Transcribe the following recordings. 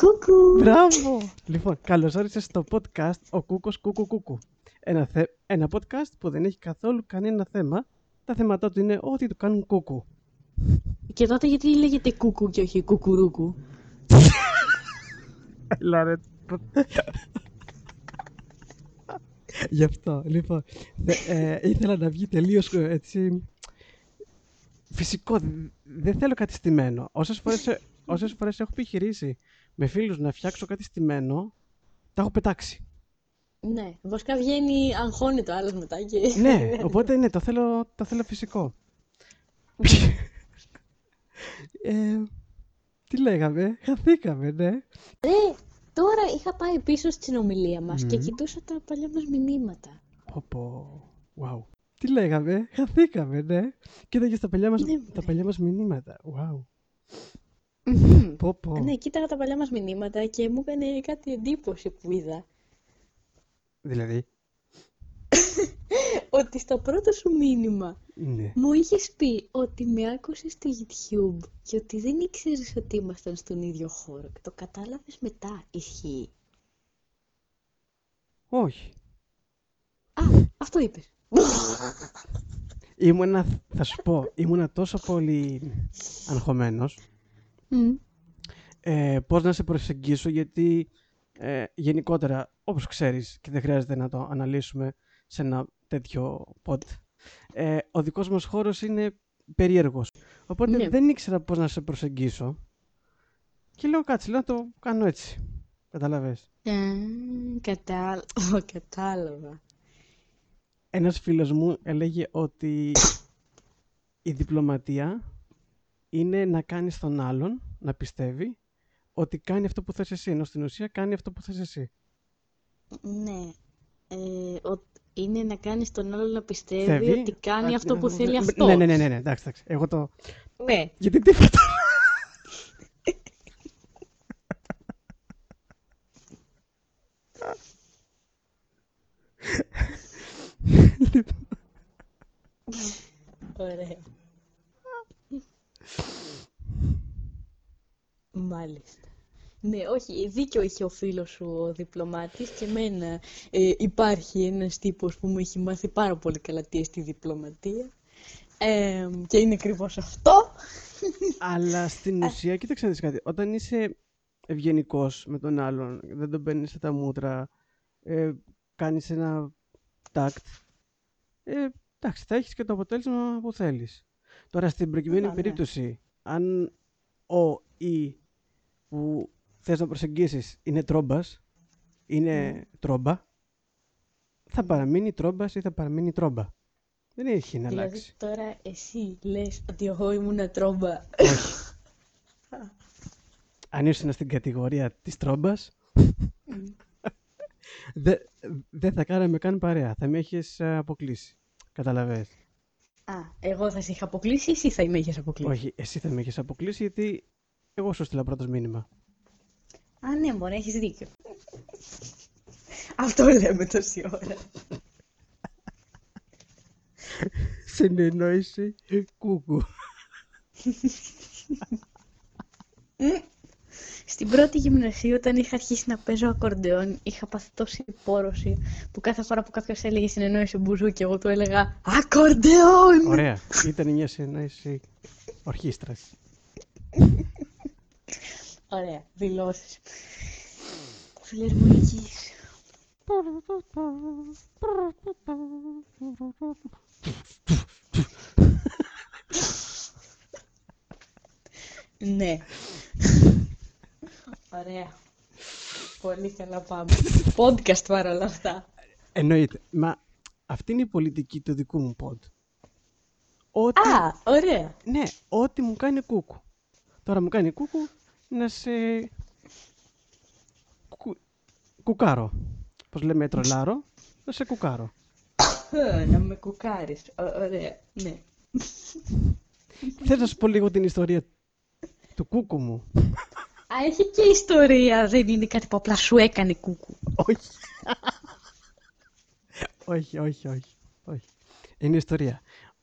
Κούκου! Μπράβο! Λοιπόν, καλώς όρισες στο podcast «Ο Κούκος Κούκου Κούκου». Ένα, θε... ένα podcast που δεν έχει καθόλου κανένα θέμα. Τα θέματα του είναι ό,τι του κάνουν κούκου. Και τότε γιατί λέγεται κούκου και όχι κουκουρούκου; Έλα ρε. Γι' αυτό, λοιπόν, θε- ε, ήθελα να βγει τελείως ε, έτσι φυσικό. Δεν θέλω κάτι στημένο. Όσες φορές, όσες φορές έχω επιχειρήσει με φίλους να φτιάξω κάτι στημένο, τα έχω πετάξει. Ναι, βασικά βγαίνει, αγχώνει το άλλος μετά και... ναι, οπότε ναι, το θέλω, το θέλω φυσικό. ε, τι λέγαμε, χαθήκαμε, ναι. Ε, τώρα είχα πάει πίσω στην ομιλία μας και Μμμ. κοιτούσα τα παλιά μας μηνύματα. Πω πω, wow. Τι λέγαμε, χαθήκαμε, ναι. Κοίταγες τα παλιά μας, Ναι, τα παλιά μας μηνύματα, wow. Μμμ. Πω πω. Ναι, κοίταγα τα παλιά μας μηνύματα και μου έκανε κάτι εντύπωση που είδα. Δηλαδή, Ότι στο πρώτο σου μήνυμα ναι. μου είχες πει ότι με άκουσες στο YouTube και ότι δεν ήξερες ότι ήμασταν στον ίδιο χώρο και το κατάλαβες μετά. Ισχύει. Όχι. Α, αυτό είπες. Ήμουνα, θα σου πω, ήμουνα τόσο πολύ αγχωμένος. Μμ. Ε, πώς να σε προσεγγίσω, γιατί ε, γενικότερα, όπως ξέρεις και δεν χρειάζεται να το αναλύσουμε σε ένα τέτοιο pod, ε, ο δικός μας χώρος είναι περίεργος. Οπότε Ναι. δεν ήξερα πώς να σε προσεγγίσω. Και λέω κάτσε, λέω να το κάνω έτσι. Καταλαβες. Α, κατάλαβα. Κατάλαβα. Ένας φίλος μου έλεγε ότι η διπλωματία είναι να κάνεις τον άλλον να πιστεύει ότι κάνει αυτό που θες εσύ, ενώ στην ουσία κάνει αυτό που θες εσύ. Ναι. Ε, ο- είναι να κάνεις τον άλλο να πιστεύει Πιστεύει; ότι κάνει Α, αυτό ναι, που ναι, θέλει ναι, αυτός. Ναι, ναι, ναι, ναι, ναι, εντάξει, εντάξει. Εγώ το... Ναι. Γιατί τίποτα. Λοιπόν, Ωραία. Μάλιστα. Ναι, όχι, δίκιο είχε ο φίλος σου ο διπλωμάτης και εμένα ε, υπάρχει ένας τύπος που μου έχει μάθει πάρα πολύ καλά τι στη διπλωματία Ε, και είναι ακριβώς αυτό. Αλλά στην ουσία, κοίταξε να δεις κάτι. Όταν είσαι ευγενικός με τον άλλον, δεν τον παίρνεις στα μούτρα, ε, κάνεις ένα τάκτ, ε, εντάξει, θα έχεις και το αποτέλεσμα που θέλεις. Τώρα, στην προκειμένη Καλά, ναι. περίπτωση, αν ο ή που θες να προσεγγίσεις είναι τρόμπας, είναι τρόμπα, θα παραμείνει τρόμπας ή θα παραμείνει τρόμπα; Δεν έχει να Δηλαδή αλλάξει. τώρα εσύ λες ότι εγώ ήμουν τρόμπα. Όχι. Αν ήσουν στην κατηγορία της τρόμπας, δεν δεν θα κάναμε καν παρέα. Θα με έχεις ε, αποκλείσει. Καταλαβες. Α, εγώ θα σε είχα αποκλείσει, εσύ θα με είχες αποκλείσει; Όχι, εσύ θα με έχεις αποκλείσει γιατί εγώ σου στείλα πρώτος μήνυμα. Α, ναι, μπορεί, έχεις δίκιο. Αυτό λέμε τόση ώρα. Συνεννόηση κούκου. Στην πρώτη γυμνασίου, όταν είχα αρχίσει να παίζω ακορντεόν, είχα πάθει τόση πόρωση που κάθε φορά που κάποιος έλεγε συνεννόηση μπουζούκι, εγώ του έλεγα Ακορντεόν! Ωραία. Ήταν μια συνεννόηση ορχήστρας. Ωραία, δηλώσεις. Φιλερμονικής. Ναι. Ωραία. Πολύ καλά πάμε. Podcast παρόλα αυτά. Εννοείται. Μα αυτή είναι η πολιτική του δικού μου pod. Ό,τι, Α, ωραία. ναι, ό,τι μου κάνει κούκου. Τώρα μου κάνει κούκου να σε κου... κουκάρω. Πώς λέμε τρολάρω, να σε κουκάρω. Ε, Να με κουκάρεις. Ω- Ωραία, ναι. Θες να σου πω λίγο την ιστορία του κούκου μου; Α, έχει και ιστορία. Δεν είναι κάτι που απλά σου έκανε κούκου. όχι. όχι, όχι, όχι, όχι. Είναι ιστορία.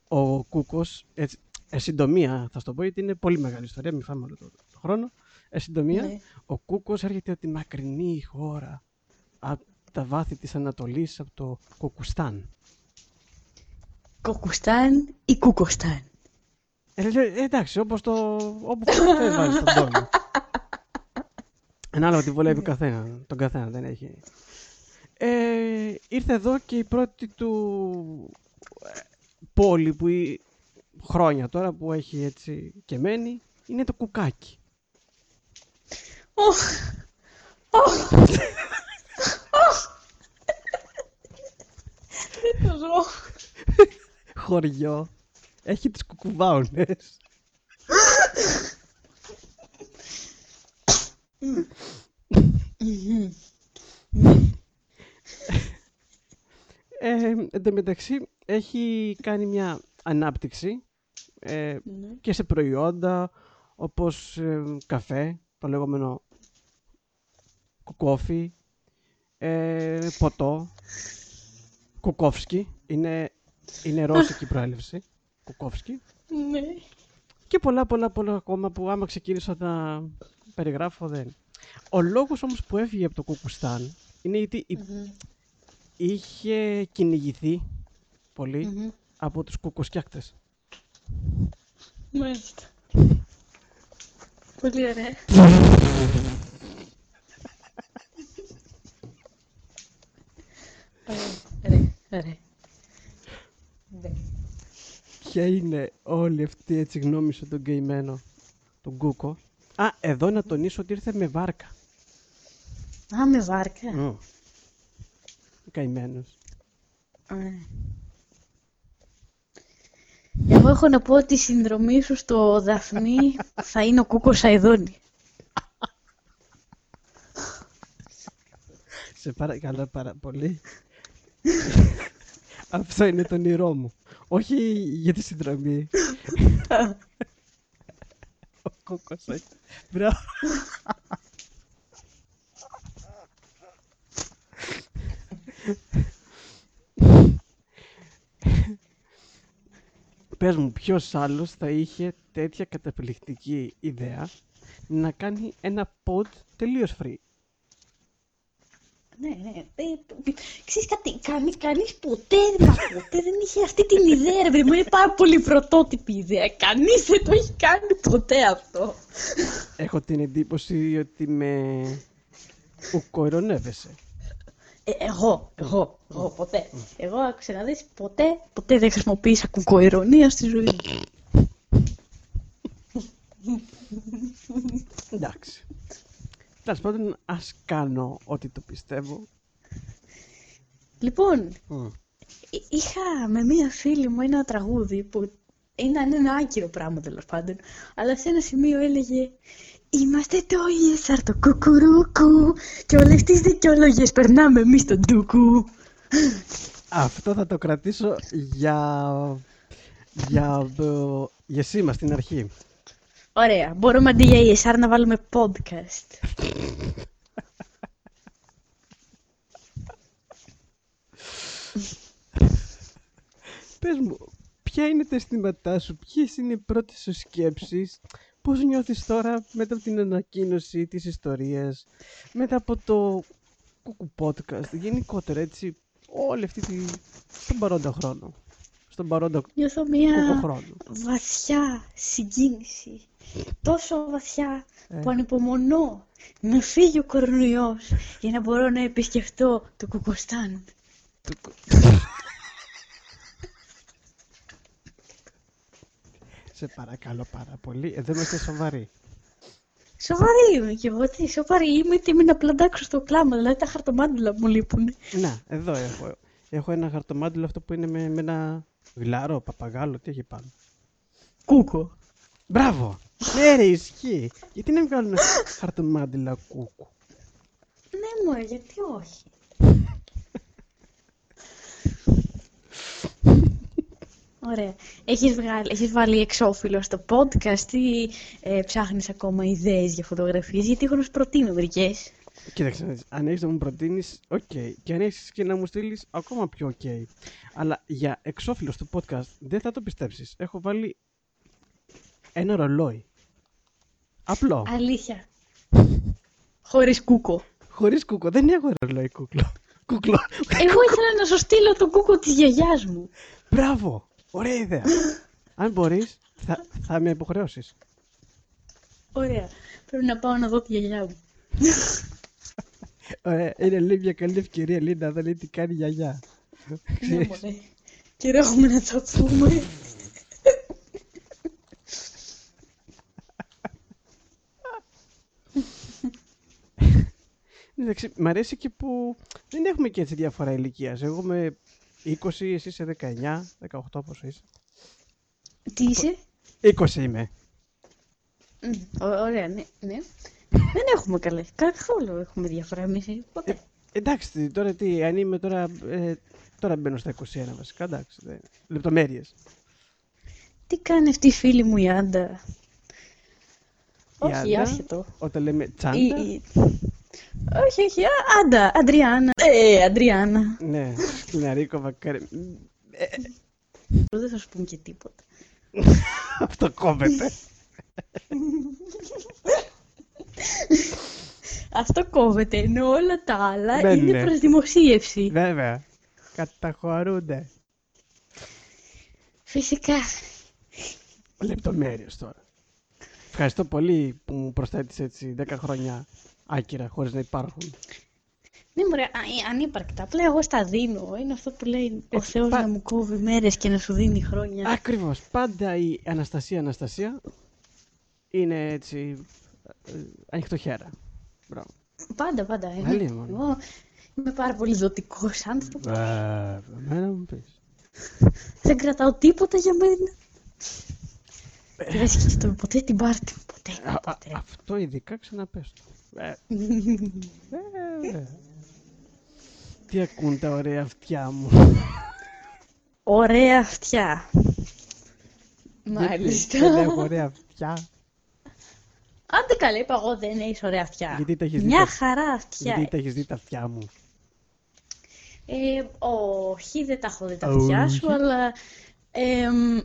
ο Κούκος, έτσι, ε, συντομία θα σου το πω, γιατί είναι πολύ μεγάλη ιστορία, μην φάμε όλο το, το χρόνο. Ε, συντομία, Ναι. ο Κούκος έρχεται από τη μακρινή χώρα, από τα βάθη της Ανατολής, από το Κοκουστάν. Κοκουστάν ή Κουκοστάν. Ε, λέ- ε, εντάξει, όπως το... όπου θες βάζεις τον τόνο. Ανάλογα τι βολεύει καθένα, τον καθένα, δεν έχει. Ε, ήρθε εδώ και η πρώτη του ε, πόλη που η- χρόνια τώρα που έχει έτσι και μένει είναι το κουκάκι. Οχ. Οχ. Δεν το ζω. Χωριό. Έχει τις κουκουβάουνες. Μμμ. Ε, εν τω μεταξύ έχει κάνει μια ανάπτυξη ε, Ναι. και σε προϊόντα όπως ε, καφέ, το λεγόμενο κουκόφι, ε, ποτό, κουκόφσκι, είναι, είναι ρώσικη προέλευση, κουκόφσκι Ναι. και πολλά πολλά πολλά ακόμα που άμα ξεκίνησα να περιγράφω δεν. Ο λόγος όμως που έφυγε από το Κουκουστάν είναι γιατί η- Μμμ. είχε κυνηγηθεί πολύ Μμμ. από τους κουκουσκιάκτες. Μάλιστα. Πολύ ωραία. Ωραία, ωραία, ωραία. Ναι. Ποια είναι όλη αυτή έτσι γνώμη σου τον καημένο, τον Κούκο; Α, εδώ να τονίσω ότι ήρθε με βάρκα. Α, με βάρκα. Mm. Καημένος. Ωραία. Εγώ έχω να πω ότι η συνδρομή σου στο Δαφνί θα είναι ο Κούκος Αιδόνη. Σε παρακαλώ πάρα πολύ. Αυτό είναι το όνειρό μου. Όχι για τη συνδρομή. Ο Κούκος. ε. Μπράβο. Πες μου, ποιος άλλος θα είχε τέτοια καταπληκτική ιδέα να κάνει ένα pod τελείως free; Ναι, ναι. Ε, ξέρεις κάτι, κανείς, κανείς ποτέ, μα ποτέ δεν είχε αυτή την ιδέα, ρε παιδί μου. Είναι πάρα πολύ πρωτότυπη ιδέα. Κανείς δεν το έχει κάνει ποτέ αυτό. Έχω την εντύπωση ότι με ουκοειρωνεύεσαι. Ε, εγώ, εγώ, εγώ, ποτέ. Εγώ, άκουσε να δεις, ποτέ, ποτέ δεν χρησιμοποίησα κουκοειρωνία στη ζωή μου. Εντάξει. Τέλος πάντων, ας κάνω ό,τι το πιστεύω. Λοιπόν, Μμ. εί- είχα με μία φίλη μου ένα τραγούδι που είναι ένα άκυρο πράγμα τέλος πάντων, αλλά σε ένα σημείο έλεγε Είμαστε το ESR το κουκουρούκου και όλες τις δικαιολογίες περνάμε εμείς τον ντούκου. Αυτό θα το κρατήσω για, για, το- για σήμα στην αρχή. Ωραία, μπορούμε αντί για ESR να βάλουμε podcast. Πες μου, ποια είναι τα αισθήματά σου, ποιες είναι οι πρώτες σου σκέψεις, πώς νιώθεις τώρα μετά από την ανακοίνωση της ιστορίας, μετά από το Κουκου Podcast, γενικότερα έτσι, όλη αυτή τη... στον παρόντα χρόνο. Στον παρόντα Νιώθω μία κουκοχρόνο. βαθιά συγκίνηση. Τόσο βαθιά Ε. που ανυπομονώ να φύγει ο κορονοϊός για να μπορώ να επισκεφτώ το κουκοστάν. Του κο- Σε παρακαλώ πάρα πολύ, εδώ είμαστε σοβαροί. Σοβαρή είμαι κι εγώ, τι σοβαρή είμαι, έτοιμη να πλαντάξω στο κλάμα, δηλαδή τα χαρτομάτιλα μου λείπουν. Να, εδώ έχω. Έχω ένα χαρτομάτιλο αυτό που είναι με, με ένα γλάρο, παπαγάλο, τι έχει πάνω. Κούκο. Μπράβο! Ναι ρε, ισχύει. Γιατί να μην κάνουν χαρτομάτιλα κούκου; Ναι μωρέ, γιατί όχι. Ωραία. Έχεις, βγάλει, έχεις βάλει εξώφυλλο στο podcast ή ε, ψάχνεις ακόμα ιδέες για φωτογραφίες, γιατί έχω να σου προτείνω μερικές. Κοίταξε, να δεις, αν έχεις να μου προτείνεις, οκ. Και αν έχεις και να μου στείλεις, ακόμα πιο οκ. Αλλά για εξώφυλλο του podcast δεν θα το πιστέψεις. Έχω βάλει ένα ρολόι. Απλό. Αλήθεια. Χωρίς κούκο. Χωρίς κούκο. Δεν έχω ρολόι κούκλο. Κούκλο. Εγώ ήθελα να σου στείλω το κούκο της γιαγιάς μου. Μπράβο. Ωραία ιδέα. αν μπορείς, θα, θα με υποχρεώσεις. Ωραία. Πρέπει να πάω να δω τη γιαγιά μου. Ωραία. Είναι λέει μια καλή ευκαιρία λέει, να δω λέει, τι κάνει η γιαγιά. Ναι, μωρέ. Καιρό έχουμε να τα πούμε. Εντάξει, μ' αρέσει και που δεν έχουμε και έτσι διαφορά ηλικίας. Εγώ είμαι 20, εσύ είσαι 19, 18 πόσο είσαι. Τι είσαι; 20 είμαι. Μμ, ω- Ωραία, ναι. ναι. Δεν έχουμε καλές. Καθόλου έχουμε διαφορά εμείς. ε, Ποτέ. Εντάξει, τώρα τι, αν είμαι τώρα. Ε, τώρα μπαίνω στα 21 βασικά, εντάξει. Δεν... Λεπτομέρειες. Τι κάνει αυτή η φίλη μου η Άντα; Όχι, Άντα. άσχετο. Όταν λέμε τσάντα; Η- η- Όχι, όχι. α, Άντα, Αντριάννα. Ε, Αντριάννα. Ναι, σκλιναρίκο βακάρι. Δεν θα σου πούμε και τίποτα. Αυτό κόβεται. Αυτό κόβεται, ενώ όλα τα άλλα Ναι, είναι ναι. προς δημοσίευση. Βέβαια. Καταχωρούνται. Φυσικά. Λεπτομέρειες τώρα. Ευχαριστώ πολύ που μου προσθέτεις έτσι 10 χρόνια άκυρα χωρίς να υπάρχουν. Ναι, μωρέ, α- ε, ανύπαρκτα. Απλά εγώ στα δίνω. Είναι αυτό που λέει ο Έτσι, Θεός πα- να μου κόβει μέρες και να σου δίνει χρόνια. Ακριβώς. Πάντα η Αναστασία Αναστασία είναι έτσι ε, ανοιχτοχέρα. Μπράβο. Πάντα, πάντα. ε. Άλλη μόνο. Εγώ είμαι πάρα πολύ δοτικός άνθρωπος. Βέβαια, εμένα μου πεις. Δεν κρατάω τίποτα για μένα. Και δεν σκέφτομαι ποτέ την πάρτι μου. Ποτέ, Α, α, ποτέ. αυτό ειδικά ξαναπες το. Ε, ε, Τι ακούν τα ωραία αυτιά μου. Ωραία αυτιά. Γιατί Μάλιστα. Δεν έχω ωραία αυτιά; Άντε καλά, είπα εγώ δεν έχεις ωραία αυτιά. Γιατί τα έχεις δει Μια τα- χαρά αυτιά. Γιατί τα έχεις δει τα αυτιά μου; Ε, όχι, δεν τα έχω δει τα αυτιά σου, Όχι. αλλά, εμ,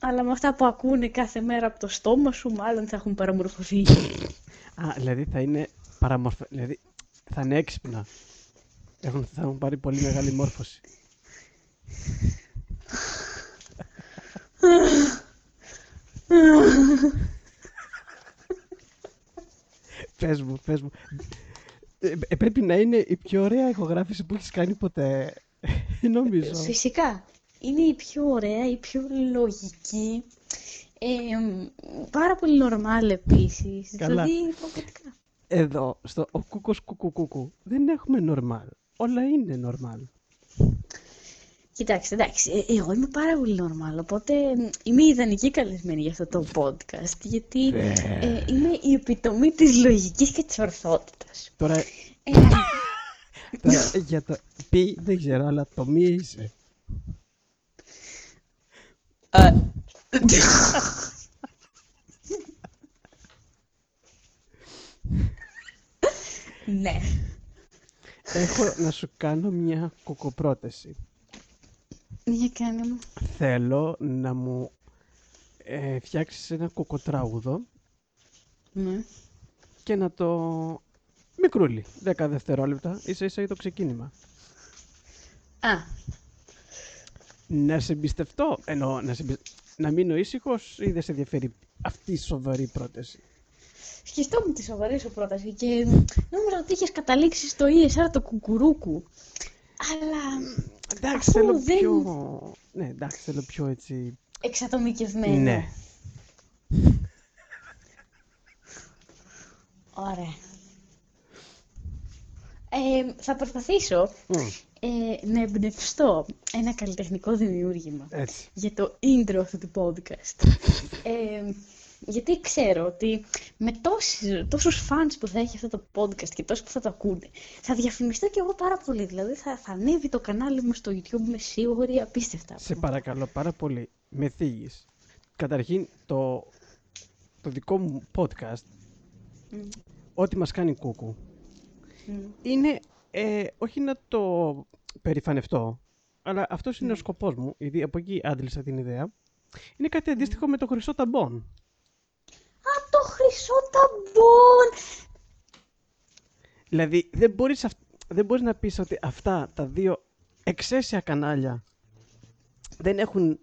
αλλά με αυτά που ακούνε κάθε μέρα από το στόμα σου, μάλλον θα έχουν παραμορφωθεί. Α, δηλαδή θα είναι παραμορφω... Δηλαδή θα είναι έξυπνα. Έχουν, θα έχουν πάρει πολύ μεγάλη μόρφωση. πες μου, πες μου. Ε, ε, πρέπει να είναι η πιο ωραία ηχογράφηση που έχεις κάνει ποτέ. Νομίζω. Φυσικά. Είναι η πιο ωραία, η πιο λογική. Εμ, πάρα πολύ νορμάλ επίσης. Καλά. Δηλαδή, πραγματικά. Εδώ, στο ο κούκος κουκουκούκου, δεν έχουμε normal. Όλα είναι normal. Κοιτάξτε, εντάξει, ε, εγώ είμαι πάρα πολύ νορμάλ, οπότε εμ, είμαι ιδανική καλεσμένη για αυτό το podcast, γιατί ε, είμαι η επιτομή της λογικής και της ορθότητας. Τώρα, Ε, τώρα για το πι δεν ξέρω, αλλά το μη είσαι. Ναι. Έχω να σου κάνω μια κοκοπρότεση. Για κάνε μου. Θέλω να μου ε, φτιάξεις ένα κοκοτράγουδο Ναι. και να το μικρούλι, 10 δευτερόλεπτα, ίσα ίσα για το ξεκίνημα. Α, Να σε εμπιστευτώ, εννοώ να, σε εμπι- να μείνω ήσυχος ή δεν σε ενδιαφέρει αυτή η σοβαρή πρόταση; σκεφτόμουν τη σοβαρή σου πρόταση και νόμιζα ότι είχες καταλήξει στο ESR το κουκουρούκου. Αλλά Εντάξει, Αφού θέλω δεν- πιο... Ναι, εντάξει, θέλω πιο έτσι... εξατομικευμένο. Ναι. Ωραία. Ε, θα προσπαθήσω Μμ, ε, να εμπνευστώ ένα καλλιτεχνικό δημιούργημα έτσι. για το intro αυτού του podcast. Ε, γιατί ξέρω ότι με τόσους, τόσους fans που θα έχει αυτό το podcast και τόσους που θα το ακούνε, θα διαφημιστώ κι εγώ πάρα πολύ. Δηλαδή θα, θα ανέβει το κανάλι μου στο YouTube, είμαι σίγουρη, απίστευτα. Σε παρακαλώ πάρα πολύ, με θίγεις. Καταρχήν, το, το δικό μου podcast, Μμ. ό,τι μας κάνει κούκου, είναι ε, όχι να το περηφανευτώ, αλλά αυτός είναι ο σκοπός μου, γιατί από εκεί άντλησα την ιδέα. Είναι κάτι αντίστοιχο με το χρυσό ταμπόν. Α, το χρυσό ταμπόν! Δηλαδή, δεν μπορείς, αυ- δεν μπορείς να πεις ότι αυτά τα δύο εξαίσια κανάλια δεν έχουν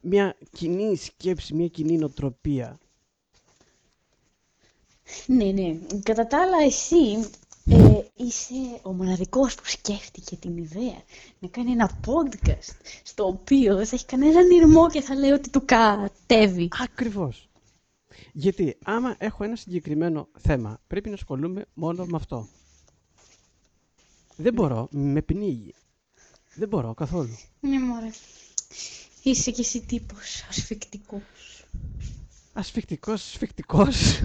μια κοινή σκέψη, μια κοινή νοοτροπία. Ναι, ναι. Κατά τα άλλα, εσύ ε, είσαι ο μοναδικός που σκέφτηκε την ιδέα να κάνει ένα podcast στο οποίο δεν θα έχει κανέναν ήρμο και θα λέει ότι του κατέβει. Ακριβώς. Γιατί άμα έχω ένα συγκεκριμένο θέμα, πρέπει να ασχολούμαι μόνο με αυτό. Δεν μπορώ, με πνίγει. Δεν μπορώ καθόλου. Ναι, μωρέ. Είσαι κι εσύ τύπος ασφικτικός. Ασφικτικός, σφικτικός.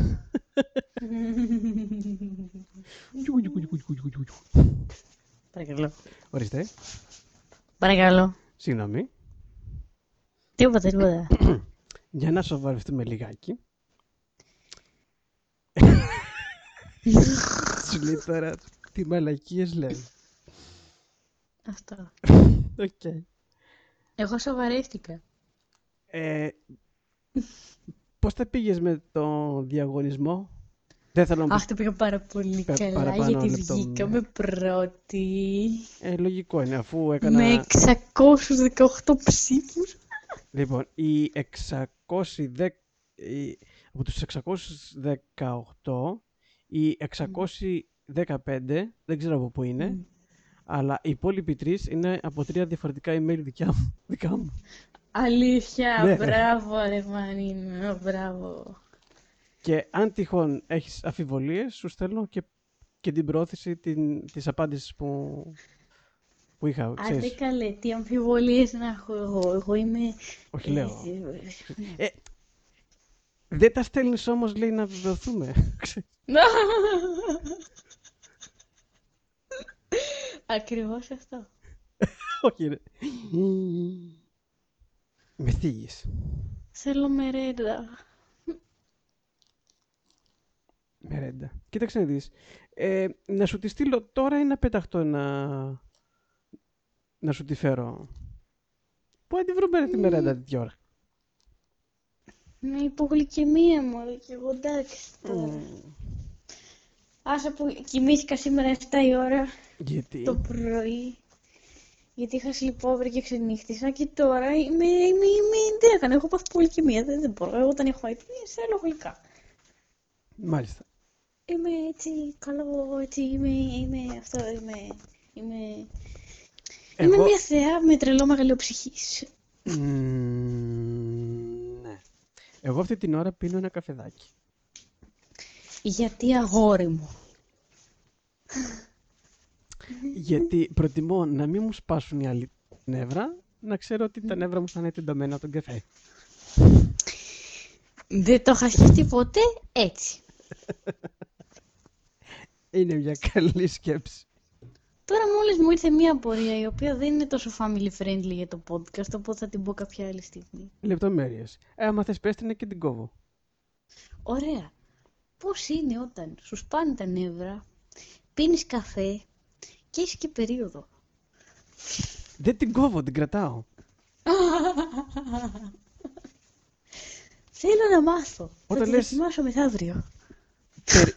Παρακαλώ. Ορίστε, Παρακαλώ. συγγνώμη. Τίποτα, τίποτα. Για να σοβαρευτούμε λιγάκι. Σου λέει τώρα τι μαλακίες λέει. Αυτό. Οκ. Εγώ σοβαρεύτηκα. Ε, πώς τα πήγες με το διαγωνισμό; Δεν θέλω να μου Αχ, το πήγα πάρα πολύ Πε- καλά, παραπάνω γιατί λεπτό, βγήκαμε πρώτοι. Ε, λογικό είναι, αφού έκανα... Με 618 ψήφους. Λοιπόν, οι 610... οι- Από τους 618, οι 615, δεν ξέρω από πού είναι, αλλά οι υπόλοιποι τρεις είναι από τρία διαφορετικά email δικιά μου. Δικά μου. Αλήθεια, Ναι. μπράβο ρε Μαρίνο, μπράβο. Και αν τυχόν έχεις αφιβολίες, σου στέλνω και, και την πρόθεση την, της απάντησης που, που είχα, Άντε ξέρεις. καλέ, τι αμφιβολίες να έχω εγώ. Εγώ είμαι... Όχι, λέω. Ε, Ε, δεν τα στέλνεις όμως, λέει, να βεβαιωθούμε. Ξέρεις. Ακριβώς αυτό. Όχι, ρε. Με θίγεις. Θέλω μερέντα. Μερέντα. Κοίταξε να δεις. Ε, να σου τη στείλω τώρα ή να πεταχτώ να, να σου τη φέρω; Πού να τη βρούμε ρε, τη μερέντα τέτοια ώρα. Με υπογλυκαιμία μου, και εγώ εντάξει τώρα. Άσε που κοιμήθηκα σήμερα 7 η ώρα Γιατί; το πρωί. Γιατί είχα sleepover και ξενύχτησα και τώρα είμαι, είμαι, είμαι, τι έκανα, έχω πάθει πολυκαιμία, δεν, δεν μπορώ, εγώ όταν έχω αϊπνίες θέλω γλυκά. Μάλιστα. Είμαι έτσι καλό, έτσι είμαι, είμαι αυτό, είμαι, είμαι... Είμαι Εγώ- μια θεά με τρελό μεγαλειοψυχής. Μμμ, ναι. Εγώ αυτή την ώρα πίνω ένα καφεδάκι. Γιατί αγόρι μου. Γιατί προτιμώ να μην μου σπάσουν οι άλλοι νεύρα, να ξέρω ότι τα νεύρα μου θα είναι τεντωμένα από τον καφέ. Δεν το είχα σκεφτεί ποτέ έτσι. Είναι μια καλή σκέψη. Τώρα μόλις μου ήρθε μια απορία η οποία δεν είναι τόσο family friendly για το podcast, οπότε θα την πω κάποια άλλη στιγμή. Λεπτομέρειες. Ε, άμα θες πες την και την κόβω. Ωραία. Πώς είναι όταν σου σπάνε τα νεύρα, πίνεις καφέ και έχεις και περίοδο. Δεν την κόβω, την κρατάω. Θέλω να μάθω. θα Όταν το λες- δοκιμάσω μεθαύριο. Περι-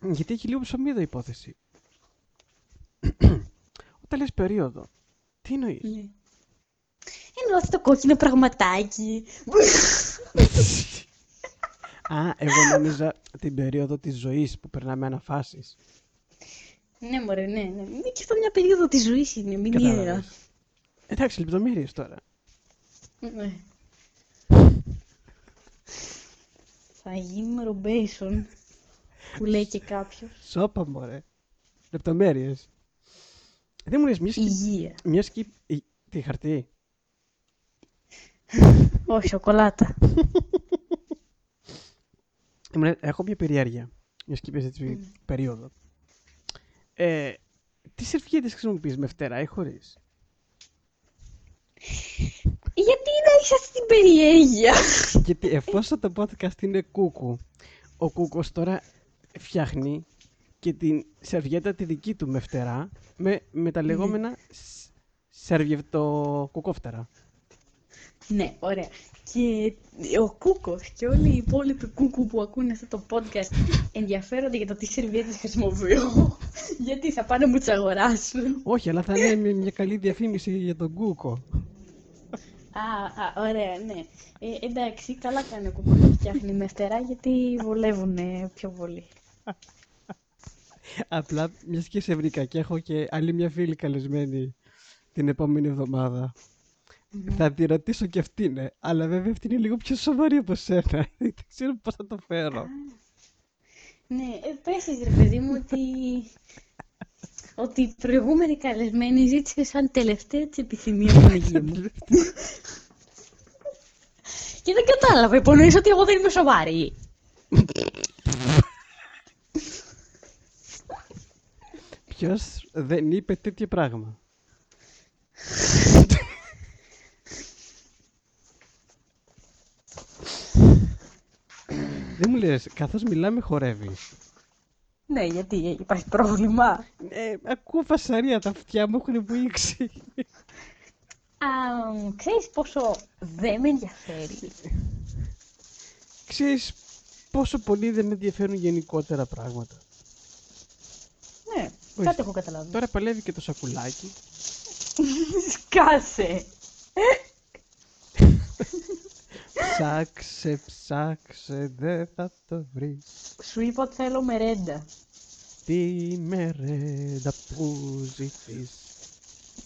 Γιατί έχει λίγο ψωμίδα η υπόθεση. Όταν λες περίοδο, τι εννοείς; Εννοώ αυτό το κόκκινο πραγματάκι. Α, εγώ νόμιζα την περίοδο της ζωής που περνάμε αναφάσεις. Ναι, μωρέ, ναι, ναι. Είναι και αυτό μια περίοδο της ζωής είναι, μηνιαία. Κατάλαβες. Εντάξει, λεπτομέρειες τώρα. Ναι. Θα γίνουμε ρομπέισον, που λέει και κάποιος. Σώπα μωρέ. Λεπτομέρειες. Δεν μου λες μιας σκη... Υγεία. Μιας σκη... η- Τι, χαρτί. Όχι, σοκολάτα. Μου λες, Έχω μια περιέργεια. Μια σκη είπες έτσι περίοδο. Ε, τι σερβιέτες χρησιμοποιείς με φτερά ή χωρίς; Γιατί να έχεις αυτή την περιέργεια; Γιατί εφόσον το podcast είναι κούκου, ο κούκος τώρα φτιάχνει και την σερβιέτα τη δική του με φτερά με, με τα λεγόμενα σ- σερβιευτοκοκόφτερα. Ναι, ωραία. Και ο Κούκος και όλοι οι υπόλοιποι Κούκου που ακούνε αυτό το podcast ενδιαφέρονται για το τι σερβιέτες χρησιμοποιώ. Γιατί θα πάνε να μου τις αγοράσουν. Όχι, αλλά θα είναι μια, μια καλή διαφήμιση για τον Κούκο. Α, α, ωραία, ναι. Ε, εντάξει, καλά κάνει ο Κούκος να φτιάχνει με φτερά γιατί βολεύουν πιο πολύ. Απλά, μιας και σε βρήκα και έχω και άλλη μια φίλη καλεσμένη την επόμενη εβδομάδα. Θα τη ρωτήσω και αυτήν, ναι. Αλλά βέβαια αυτή είναι λίγο πιο σοβαρή από σένα. Δεν ξέρω πώς θα το φέρω. Ναι, ε, πες της, ρε παιδί μου ότι... ότι η προηγούμενη καλεσμένη ζήτησε σαν τελευταία της επιθυμίας την υγεία μου. Και δεν κατάλαβα, υπονοείς ότι εγώ δεν είμαι σοβαρή. Ποιος δεν είπε τέτοιο πράγμα; Δεν μου λες, καθώς μιλάμε χορεύεις. Ναι, γιατί υπάρχει πρόβλημα. Ε, ακούω φασαρία, τα αυτιά μου έχουν βουήξει. Α, ξέρεις πόσο δεν με ενδιαφέρει; Ξέρεις πόσο πολύ δεν με ενδιαφέρουν γενικότερα πράγματα. Ναι, Όχι. κάτι έχω καταλάβει. Τώρα παλεύει και το σακουλάκι. Σκάσε. Ψάξε, ψάξε, δεν θα το βρεις. Σου είπα ότι θέλω μερέντα. Τι μερέντα που ζητείς.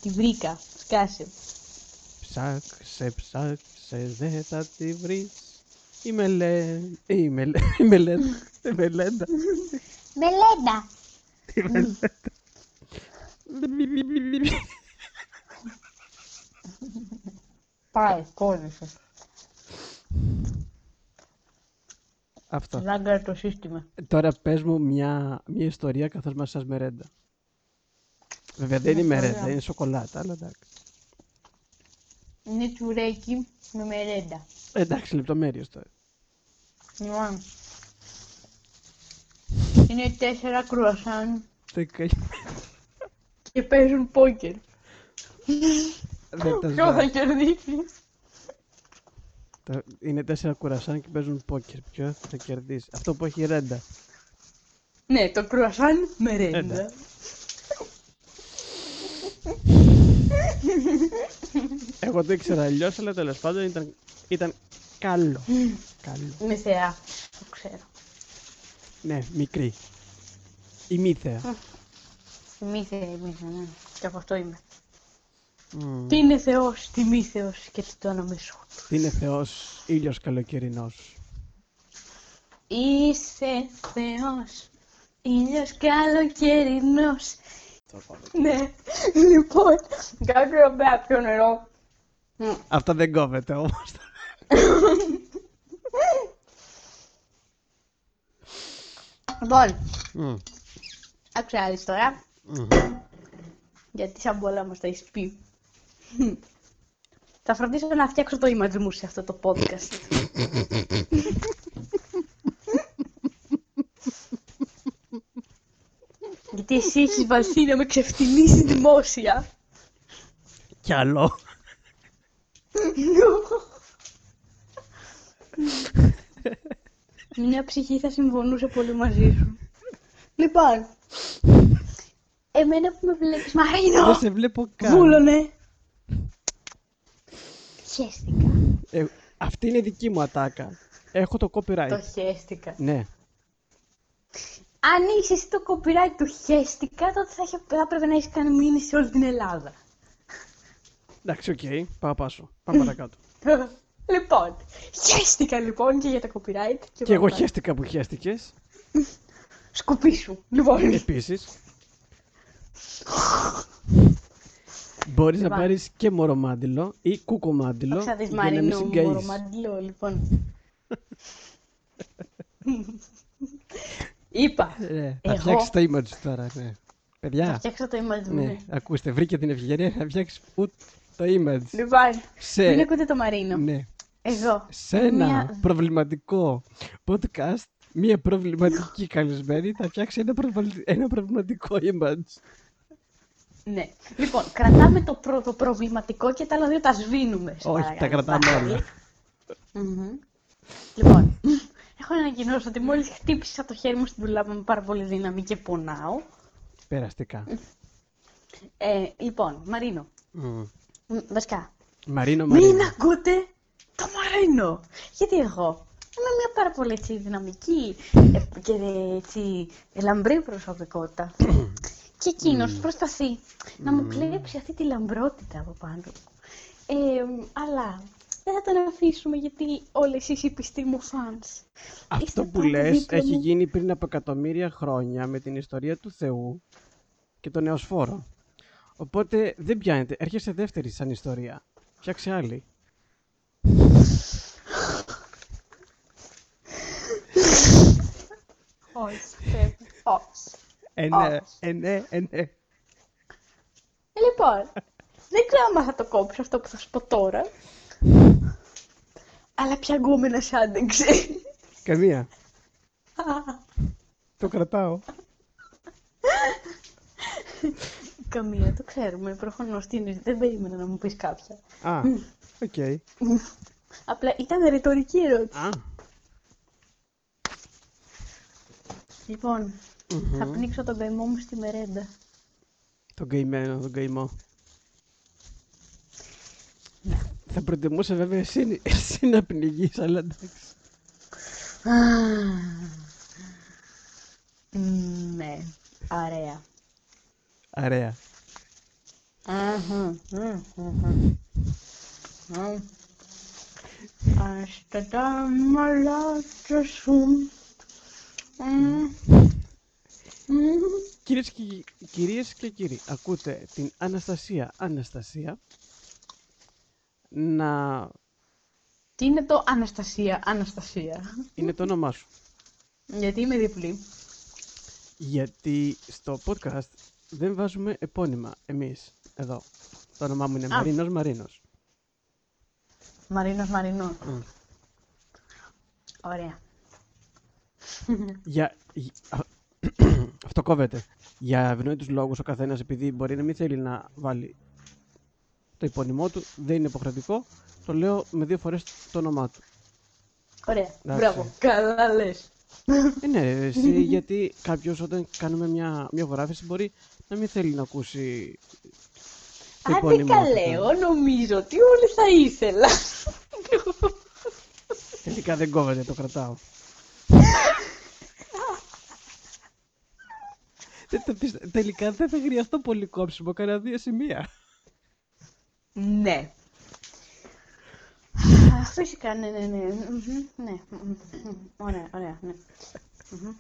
Τη βρήκα. Σκάσε. Ψάξε, ψάξε, δεν θα τη βρεις. Η μελέ... Η μελέ... Η μελέτα. Η μελέτα. Μελέντα. Η μελέτα. Πάει, κόλλησε. Αυτό. Ζάγκαρε το σύστημα. Τώρα πες μου μια, μια ιστορία καθώς μας σας μερέντα. Βέβαια δεν είναι Μια μερέντα, ιστορία. είναι σοκολάτα, αλλά εντάξει. Είναι τσουρέκι με μερέντα. Εντάξει, λεπτομέρειες τώρα. Λοιπόν. Είναι τέσσερα κρουασάν Δεκα- και παίζουν πόκερ. Δεν τα Ποιο ζω. θα κερδίσεις. Τα- Είναι τέσσερα κουρασάν και παίζουν πόκερ. Ποιο θα κερδίσει; Αυτό που έχει ρέντα. Ναι, το κρουασάν μερέντα. Έντα. Εγώ το ήξερα αλλιώς, αλλά τέλος πάντων ήταν, ήταν καλό. καλό. Είμαι θεά. Το ξέρω. Ναι, μικρή. Ημίθεα. Μη θεά είμαι, ναι. Και από αυτό είμαι. Μμμ. Τι είναι θεός, τι μη θεός και τι το όνομα σου. Τι είναι Θεός, ήλιος καλοκαιρινός. Είσαι θεός, ήλιος καλοκαιρινός. Ναι, λοιπόν, κάποιο μπέα πιο νερό. Μμ. Αυτό δεν κόβεται όμως. Λοιπόν, Μμ. άκουσα άλλη τώρα, Μμ. γιατί σαν πολλά μας τα έχεις πει. Θα φροντίσω να φτιάξω το image μου σε αυτό το podcast. γιατί εσύ έχεις βαλθεί να με ξεφτυλίσεις δημόσια. Κι άλλο. Μια ψυχή θα συμφωνούσε πολύ μαζί σου. Λοιπόν, εμένα που με βλέπεις Μαρίνο, Δεν σε βλέπω καν. βούλωνε. Χέστηκα. Ε, αυτή είναι δική μου ατάκα. Έχω το copyright. Το χέστηκα. Ναι. Αν είσαι εσύ το copyright του χέστηκα, τότε θα, είχε- θα έπρεπε να έχεις κάνει μήνυση σε όλη την Ελλάδα. Εντάξει, οκ. Πάω πάσο. Πάμε παρακάτω. λοιπόν, χαίστηκα λοιπόν και για τα copyright. Και, Και εγώ πάμε. χαίστηκα που χαίστηκες. Σκουπί σου. Λοιπόν, Επίσης. Μπορείς να Λοιπόν. πάρεις και μωρομάντιλο ή κούκομάντιλο θα δεις για να μην Μαρίνο μου συγκαείς. μωρομαντιλό, λοιπόν. Είπα, Ε, θα Εγώ- φτιάξεις το image τώρα, ναι. θα Παιδιά, φτιάξω το image μου. ναι, ναι. ακούστε, βρήκε την ευκαιρία να φτιάξεις ούτε το image. Λοιπόν, Σε, μην ακούτε το Μαρίνο. ναι, Εγώ. σε ένα Μια- προβληματικό podcast μία προβληματική καλεσμένη θα φτιάξει ένα, προβλη- ένα προβληματικό image. Ναι. Λοιπόν, κρατάμε το, προ- το προβληματικό και τα άλλα δύο τα σβήνουμε. σε Όχι, παρακαλώ. τα κρατάμε Πάρα όλα. πολύ. Μμμ. Λοιπόν, έχω να ανακοινώσω ότι μόλις χτύπησα το χέρι μου στην τουλάπα με πάρα πολύ δύναμη και πονάω. Περαστικά. Ε, λοιπόν, Μαρίνο. Μμ. Μ, Βασικά, Μαρίνο, μην Μαρίνο. ακούτε το Μαρίνο. Γιατί εγώ είμαι μια πάρα πολύ έτσι, δυναμική ε, και έτσι λαμπρή προσωπικότητα. και εκείνος προσπαθεί να μου κλέψει αυτή τη λαμπρότητα από πάνω. Ε, αλλά δεν θα τον αφήσουμε γιατί όλες εσείς οι πιστοί μου φανς. Αυτό είστε που πάντα λες δίπλα έχει μου. γίνει πριν από εκατομμύρια χρόνια με την ιστορία του Θεού και τον Νεοσφόρο. Οπότε δεν πιάνεται. Έρχεσαι δεύτερη σαν ιστορία. Φτιάξε άλλη. Όχι, φεύγω. όχι. Ε, ναι, Όχι. ε, ναι, ε, ναι. Ε, Λοιπόν, δεν ξέρω αν θα το κόψω αυτό που θα σου πω τώρα. Αλλά ποια γκόμενα σ' άντεξε. Καμία. Το κρατάω. Καμία, το ξέρουμε. Προφανώς τι είναι. Δεν περίμενα να μου πεις κάποια. Α, οκ. Απλά ήταν ρητορική ερώτηση. Α, Λοιπόν, θα πνίξω τον καημό μου στη μερέντα. τον καημένο, τον καημό. Θα προτιμούσα βέβαια εσύ, εσύ να πνιγείς, αλλά εντάξει. Μμμ, Ναι, ωραία. Ωραία. Αχα, μμ, μμ, Κυρίες και, κυρίες και κύριοι, ακούτε την Αναστασία Αναστασία να Τι είναι το Αναστασία, Αναστασία; είναι το όνομά σου. Γιατί είμαι διπλή. Γιατί στο podcast δεν βάζουμε επώνυμα εμείς εδώ. Το όνομά μου είναι Α. Μαρίνος Μαρίνος. Μαρίνος Μαρινό. Μμ. Ωραία. Για... για- α, Αυτό κόβεται. Για ευνόητους λόγους ο καθένας επειδή μπορεί να μην θέλει να βάλει το επώνυμό του, δεν είναι υποχρεωτικό, το λέω με δύο φορές το όνομά του. Ωραία. Εντάξει. Μπράβο. Καλά λες. Ε, ναι, εσύ, γιατί κάποιος όταν κάνουμε μια, μια γράφηση μπορεί να μην θέλει να ακούσει το Άντε επώνυμό του. καλέ, εγώ νομίζω ότι όλοι θα ήθελα. Τελικά δεν κόβεται, το κρατάω. Δεν το πιστε- Τελικά δεν θα χρειαστώ πολύ κόψιμο, κανένα δύο σημεία. Ναι. Α, Φυσικά, ναι, ναι, ναι. Μμμ, ναι. Μμμ, μμμ. Ωραία, ωραία, ναι. Μμμ.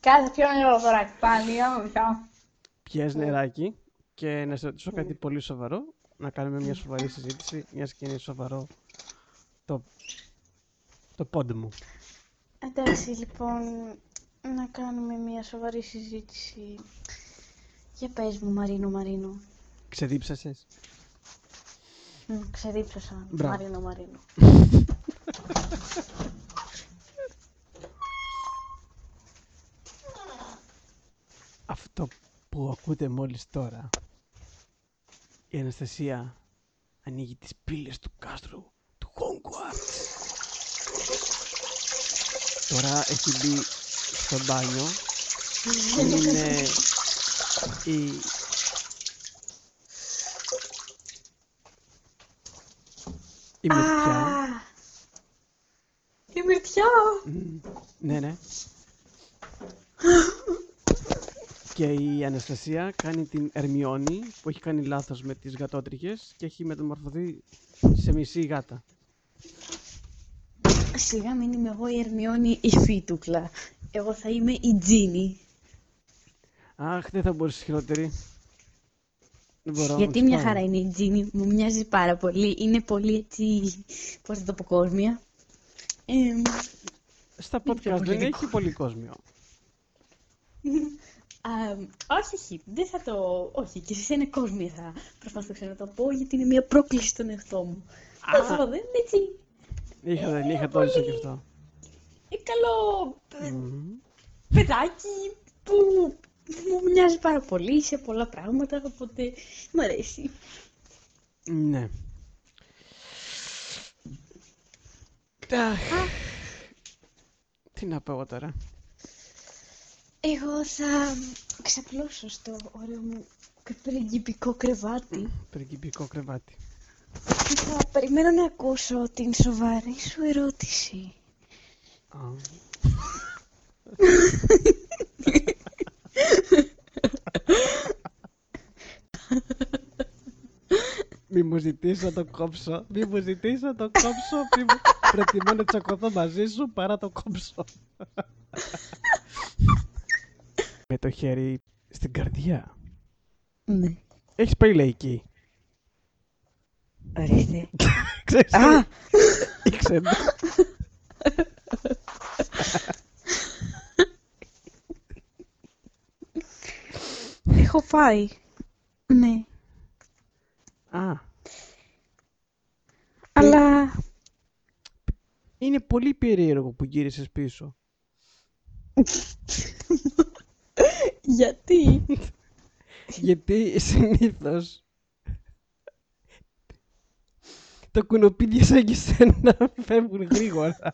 Κάθε πιο νερό τώρα, πάλι, άμα Πιες νεράκι και να σε ρωτήσω κάτι πολύ σοβαρό, να κάνουμε μια σοβαρή συζήτηση, μια και είναι σοβαρό το, το πόντι μου. Εντάξει, λοιπόν, να κάνουμε μια σοβαρή συζήτηση. Για πες μου, Μαρίνο, Μαρίνο. Ξεδίψασες; Μ, Ξεδίψασα, Μπράβο. Μαρίνο, Μαρίνο. Αυτό που ακούτε μόλις τώρα, η Αναστασία ανοίγει τις πύλες του κάστρου του Hogwarts. Τώρα έχει μπει στο μπάνιο. Είναι η... Η Μυρτιά. Α, Η Μυρτιά! Μμ, Ναι, ναι. Και η Αναστασία κάνει την Ερμιόνη που έχει κάνει λάθος με τις γατότριχες και έχει μεταμορφωθεί σε μισή γάτα. Σιγά μην είμαι εγώ η Ερμιόνη η Φίτουκλα. Εγώ θα είμαι η Τζίνι. Αχ, δεν θα μπορούσε χειρότερη. Δεν μπορώ. Γιατί να μια σπάω. χαρά είναι η Τζίνι, μου μοιάζει πάρα πολύ. Είναι πολύ έτσι, πώς θα το πω, κόσμια. Ε, Στα πιο podcast δεν πολιτικό. έχει πολύ κόσμιο. α, όχι, όχι, δεν θα το... Όχι, και σε είναι κόσμια θα προσπαθούσα να το πω, γιατί είναι μια πρόκληση στον εαυτό μου. Α. Θα το πω, δεν είναι έτσι. Είχα, δεν είχα το ζήσω και αυτό. Ε, καλό ε, Μμμ. παιδάκι που μου μοιάζει πάρα πολύ σε πολλά πράγματα, οπότε μ' αρέσει. Ναι. Αχ. Τι να πω εγώ τώρα. Εγώ θα ξαπλώσω στο ωραίο μου πριγκιπικό κρεβάτι Πριγκιπικό κρεβάτι. και θα περιμένω να ακούσω την σοβαρή σου ερώτηση. Α. Μη μου ζητήσει να το κόψω. Μη μου ζητήσει να το κόψω. Μη μου... Προτιμώ να τσακωθώ μαζί σου παρά το κόψω. Με το χέρι στην καρδιά. Ναι. Έχεις πάει λαϊκή; Ορίστε. Ξέρεις. Α! Ήξερα. Έχω πάει. Ναι. Α, Αλλά είναι πολύ περίεργο που γύρισες πίσω. γιατί; Γιατί συνήθως τα κουνοπίδια σαν και σένα φεύγουν γρήγορα.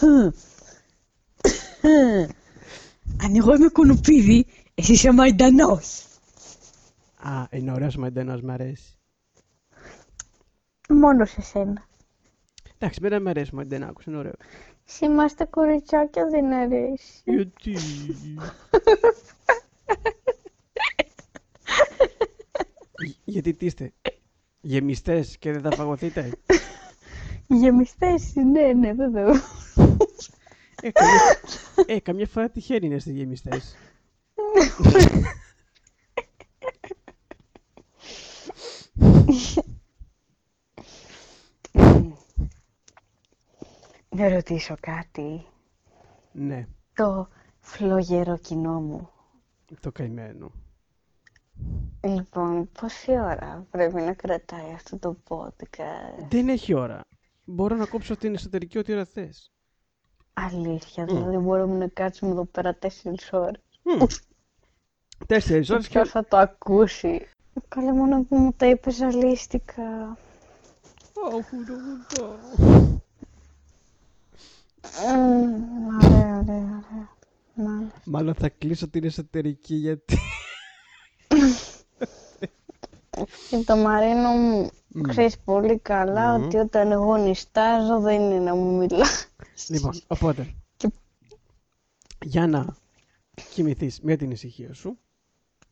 Αν εγώ είμαι κουνουπίδι, εσύ είσαι μαϊντανός. Α, είναι ωραίος μαντένος, μ' αρέσει. Μόνο σε σένα. Εντάξει, μένα μ' αρέσει ο μαντενάκος, είναι ωραίος. Σε εμάς τα κοριτσάκια δεν αρέσει. Γιατί... Γ- Γιατί τι είστε, γεμιστές και δεν θα φαγωθείτε; Γεμιστές, ναι, ναι, βέβαια. Ε, καμιά, ε, καμιά φορά τυχαίνει να είστε γεμιστές. Να ρωτήσω κάτι. Ναι, Το φλογερό κοινό μου. το καημένο. Λοιπόν, πόση ώρα πρέπει να κρατάει αυτό το podcast; Δεν έχει ώρα. Μπορώ να κόψω την εσωτερική ό,τι ώρα θες. Αλήθεια, δηλαδή μπορούμε να κάτσουμε εδώ πέρα τέσσερις ώρες. Μμ. Τέσσερις ώρες και... Ποιος θα το ακούσει. Καλά μόνο που μου τα είπες ζαλίστηκα. Αχ, ουραγουδά. Μμμ, Ωραία, ωραία, ωραία. Μάλιστα. Μάλλον θα κλείσω την εσωτερική γιατί... Και το Μαρίνο μου ξέρεις πολύ καλά Μμμ. ότι όταν εγώ νιστάζω δεν είναι να μου μιλάς. Λοιπόν, οπότε, Και- για να κοιμηθείς με την ησυχία σου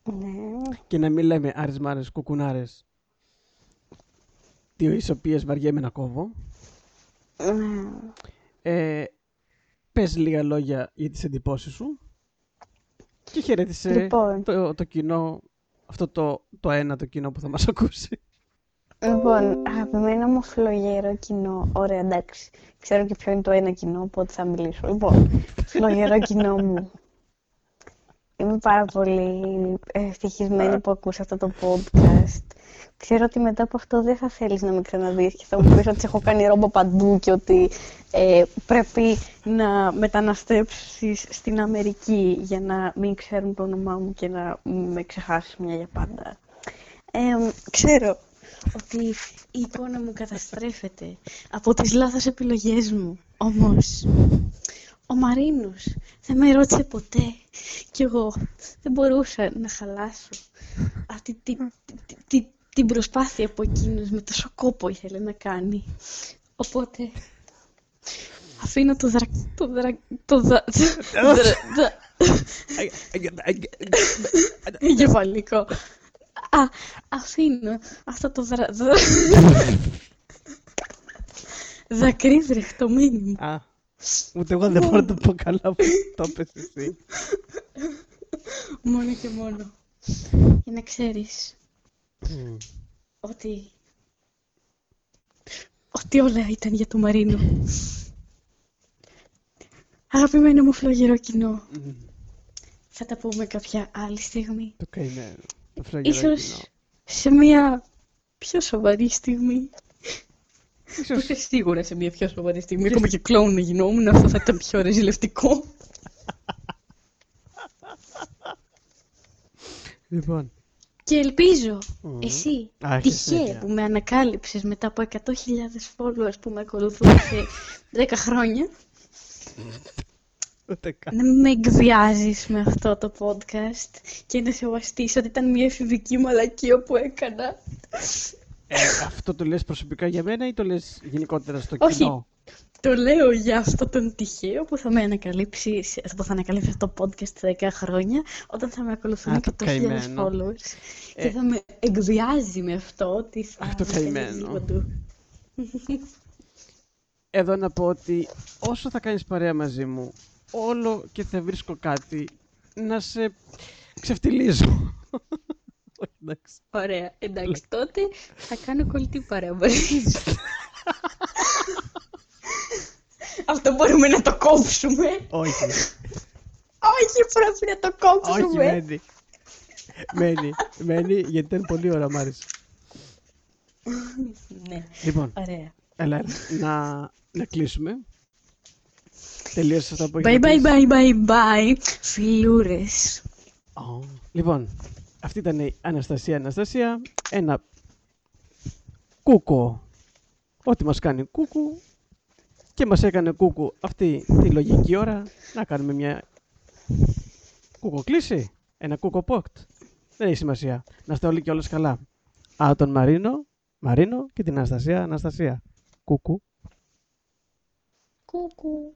Ναι. και να μην λέμε άρες μάρες κουκουνάρες τις οποίες βαριέμαι να κόβω, Ναι. ε, πες λίγα λόγια για τις εντυπώσεις σου και χαιρέτησε Λοιπόν. το, το κοινό, αυτό το, το ένα το κοινό που θα μας ακούσει. Λοιπόν, αγαπημένο μου φλογερό κοινό. Ωραία, εντάξει. Ξέρω και ποιο είναι το ένα κοινό, οπότε θα μιλήσω. Λοιπόν, φλογερό κοινό μου. Είμαι πάρα πολύ ευτυχισμένη που ακούσα αυτό το podcast. Ξέρω ότι μετά από αυτό δεν θα θέλεις να με ξαναδείς και θα μου πεις ότι σε έχω κάνει ρόμπο παντού και ότι ε, πρέπει να μεταναστεύσεις στην Αμερική για να μην ξέρουν το όνομά μου και να με ξεχάσεις μια για πάντα. Ε, ξέρω ότι η εικόνα μου καταστρέφεται από τις λάθος επιλογές μου. Όμως, ο Μαρίνος δεν με ρώτησε ποτέ και εγώ δεν μπορούσα να χαλάσω αυτή τη, τη- τη- την προσπάθεια που εκείνος με τόσο κόπο ήθελε να κάνει. Οπότε, αφήνω το δρα... το δρα... το δρα... δρα- δρα- εγκεφαλικό. Α, αφήνω αυτό το δρα... δρα... δακρύβρεχτο μήνυμα. Α, ούτε εγώ δεν μπορώ να το πω καλά που το είπες εσύ. Μόνο και μόνο. Για να ξέρεις ότι... Ότι όλα ήταν για το Μαρίνο. Αγαπημένο μου φλογερό κοινό. Θα τα πούμε κάποια άλλη στιγμή. Το καημένο. Το φλογερό Ίσως κοινό. σε μια πιο σοβαρή στιγμή. Που Ίσως, είσαι σίγουρα σε μια πιο σοβαρή στιγμή. Ακόμα και κλόουν να γινόμουν, αυτό θα ήταν πιο ρεζιλευτικό. λοιπόν, Και ελπίζω Μμμ. εσύ, Α, έχεις τυχαία συνέχεια. που με ανακάλυψες μετά από 100.000 followers που με ακολουθούν σε 10 χρόνια, ούτε καν. να μην με εκβιάζεις με αυτό το podcast και να σεβαστείς ότι ήταν μια εφηβική μαλακία που έκανα. Ε, αυτό το λες προσωπικά για μένα ή το λες γενικότερα στο Όχι. κοινό; Το λέω για αυτό τον τυχαίο που θα με ανακαλύψει, σε- που θα ανακαλύψει αυτό το podcast σε 10 χρόνια, όταν θα με ακολουθούν Α, το 100.000 καημένο. followers. Ε. Και θα με εκβιάζει με αυτό ότι θα Αχ, το με στέλνεις καημένο. παντού. Εδώ να πω ότι όσο θα κάνεις παρέα μαζί μου, όλο και θα βρίσκω κάτι να σε ξεφτιλίζω. Όχι, εντάξει. Ωραία, εντάξει, τότε θα κάνω κολλητή παρέα μαζί σου. Αυτό μπορούμε να το κόψουμε. Όχι, Όχι, πρέπει να το όχι, κόψουμε. μένει. μένει, μένει, γιατί ήταν πολύ ώρα, μ' άρεσε. Ναι, Λοιπόν, ωραία. έλα, έλα, να, να κλείσουμε. Τελείωσε αυτό που Bye είχα bye bye bye bye. Φιλούρες. Ω, Λοιπόν, αυτή ήταν η Αναστασία Αναστασία. Ένα κούκο. Ό,τι μας κάνει κούκου. Και μας έκανε κούκου αυτή τη λογική ώρα. Να κάνουμε μια κούκο κλίση. Ένα κούκο πόκτ. Δεν έχει σημασία. Να είστε όλοι και όλες καλά. Α, τον Μαρίνο, Μαρίνο και την Αναστασία Αναστασία. Κούκου. Κουκου.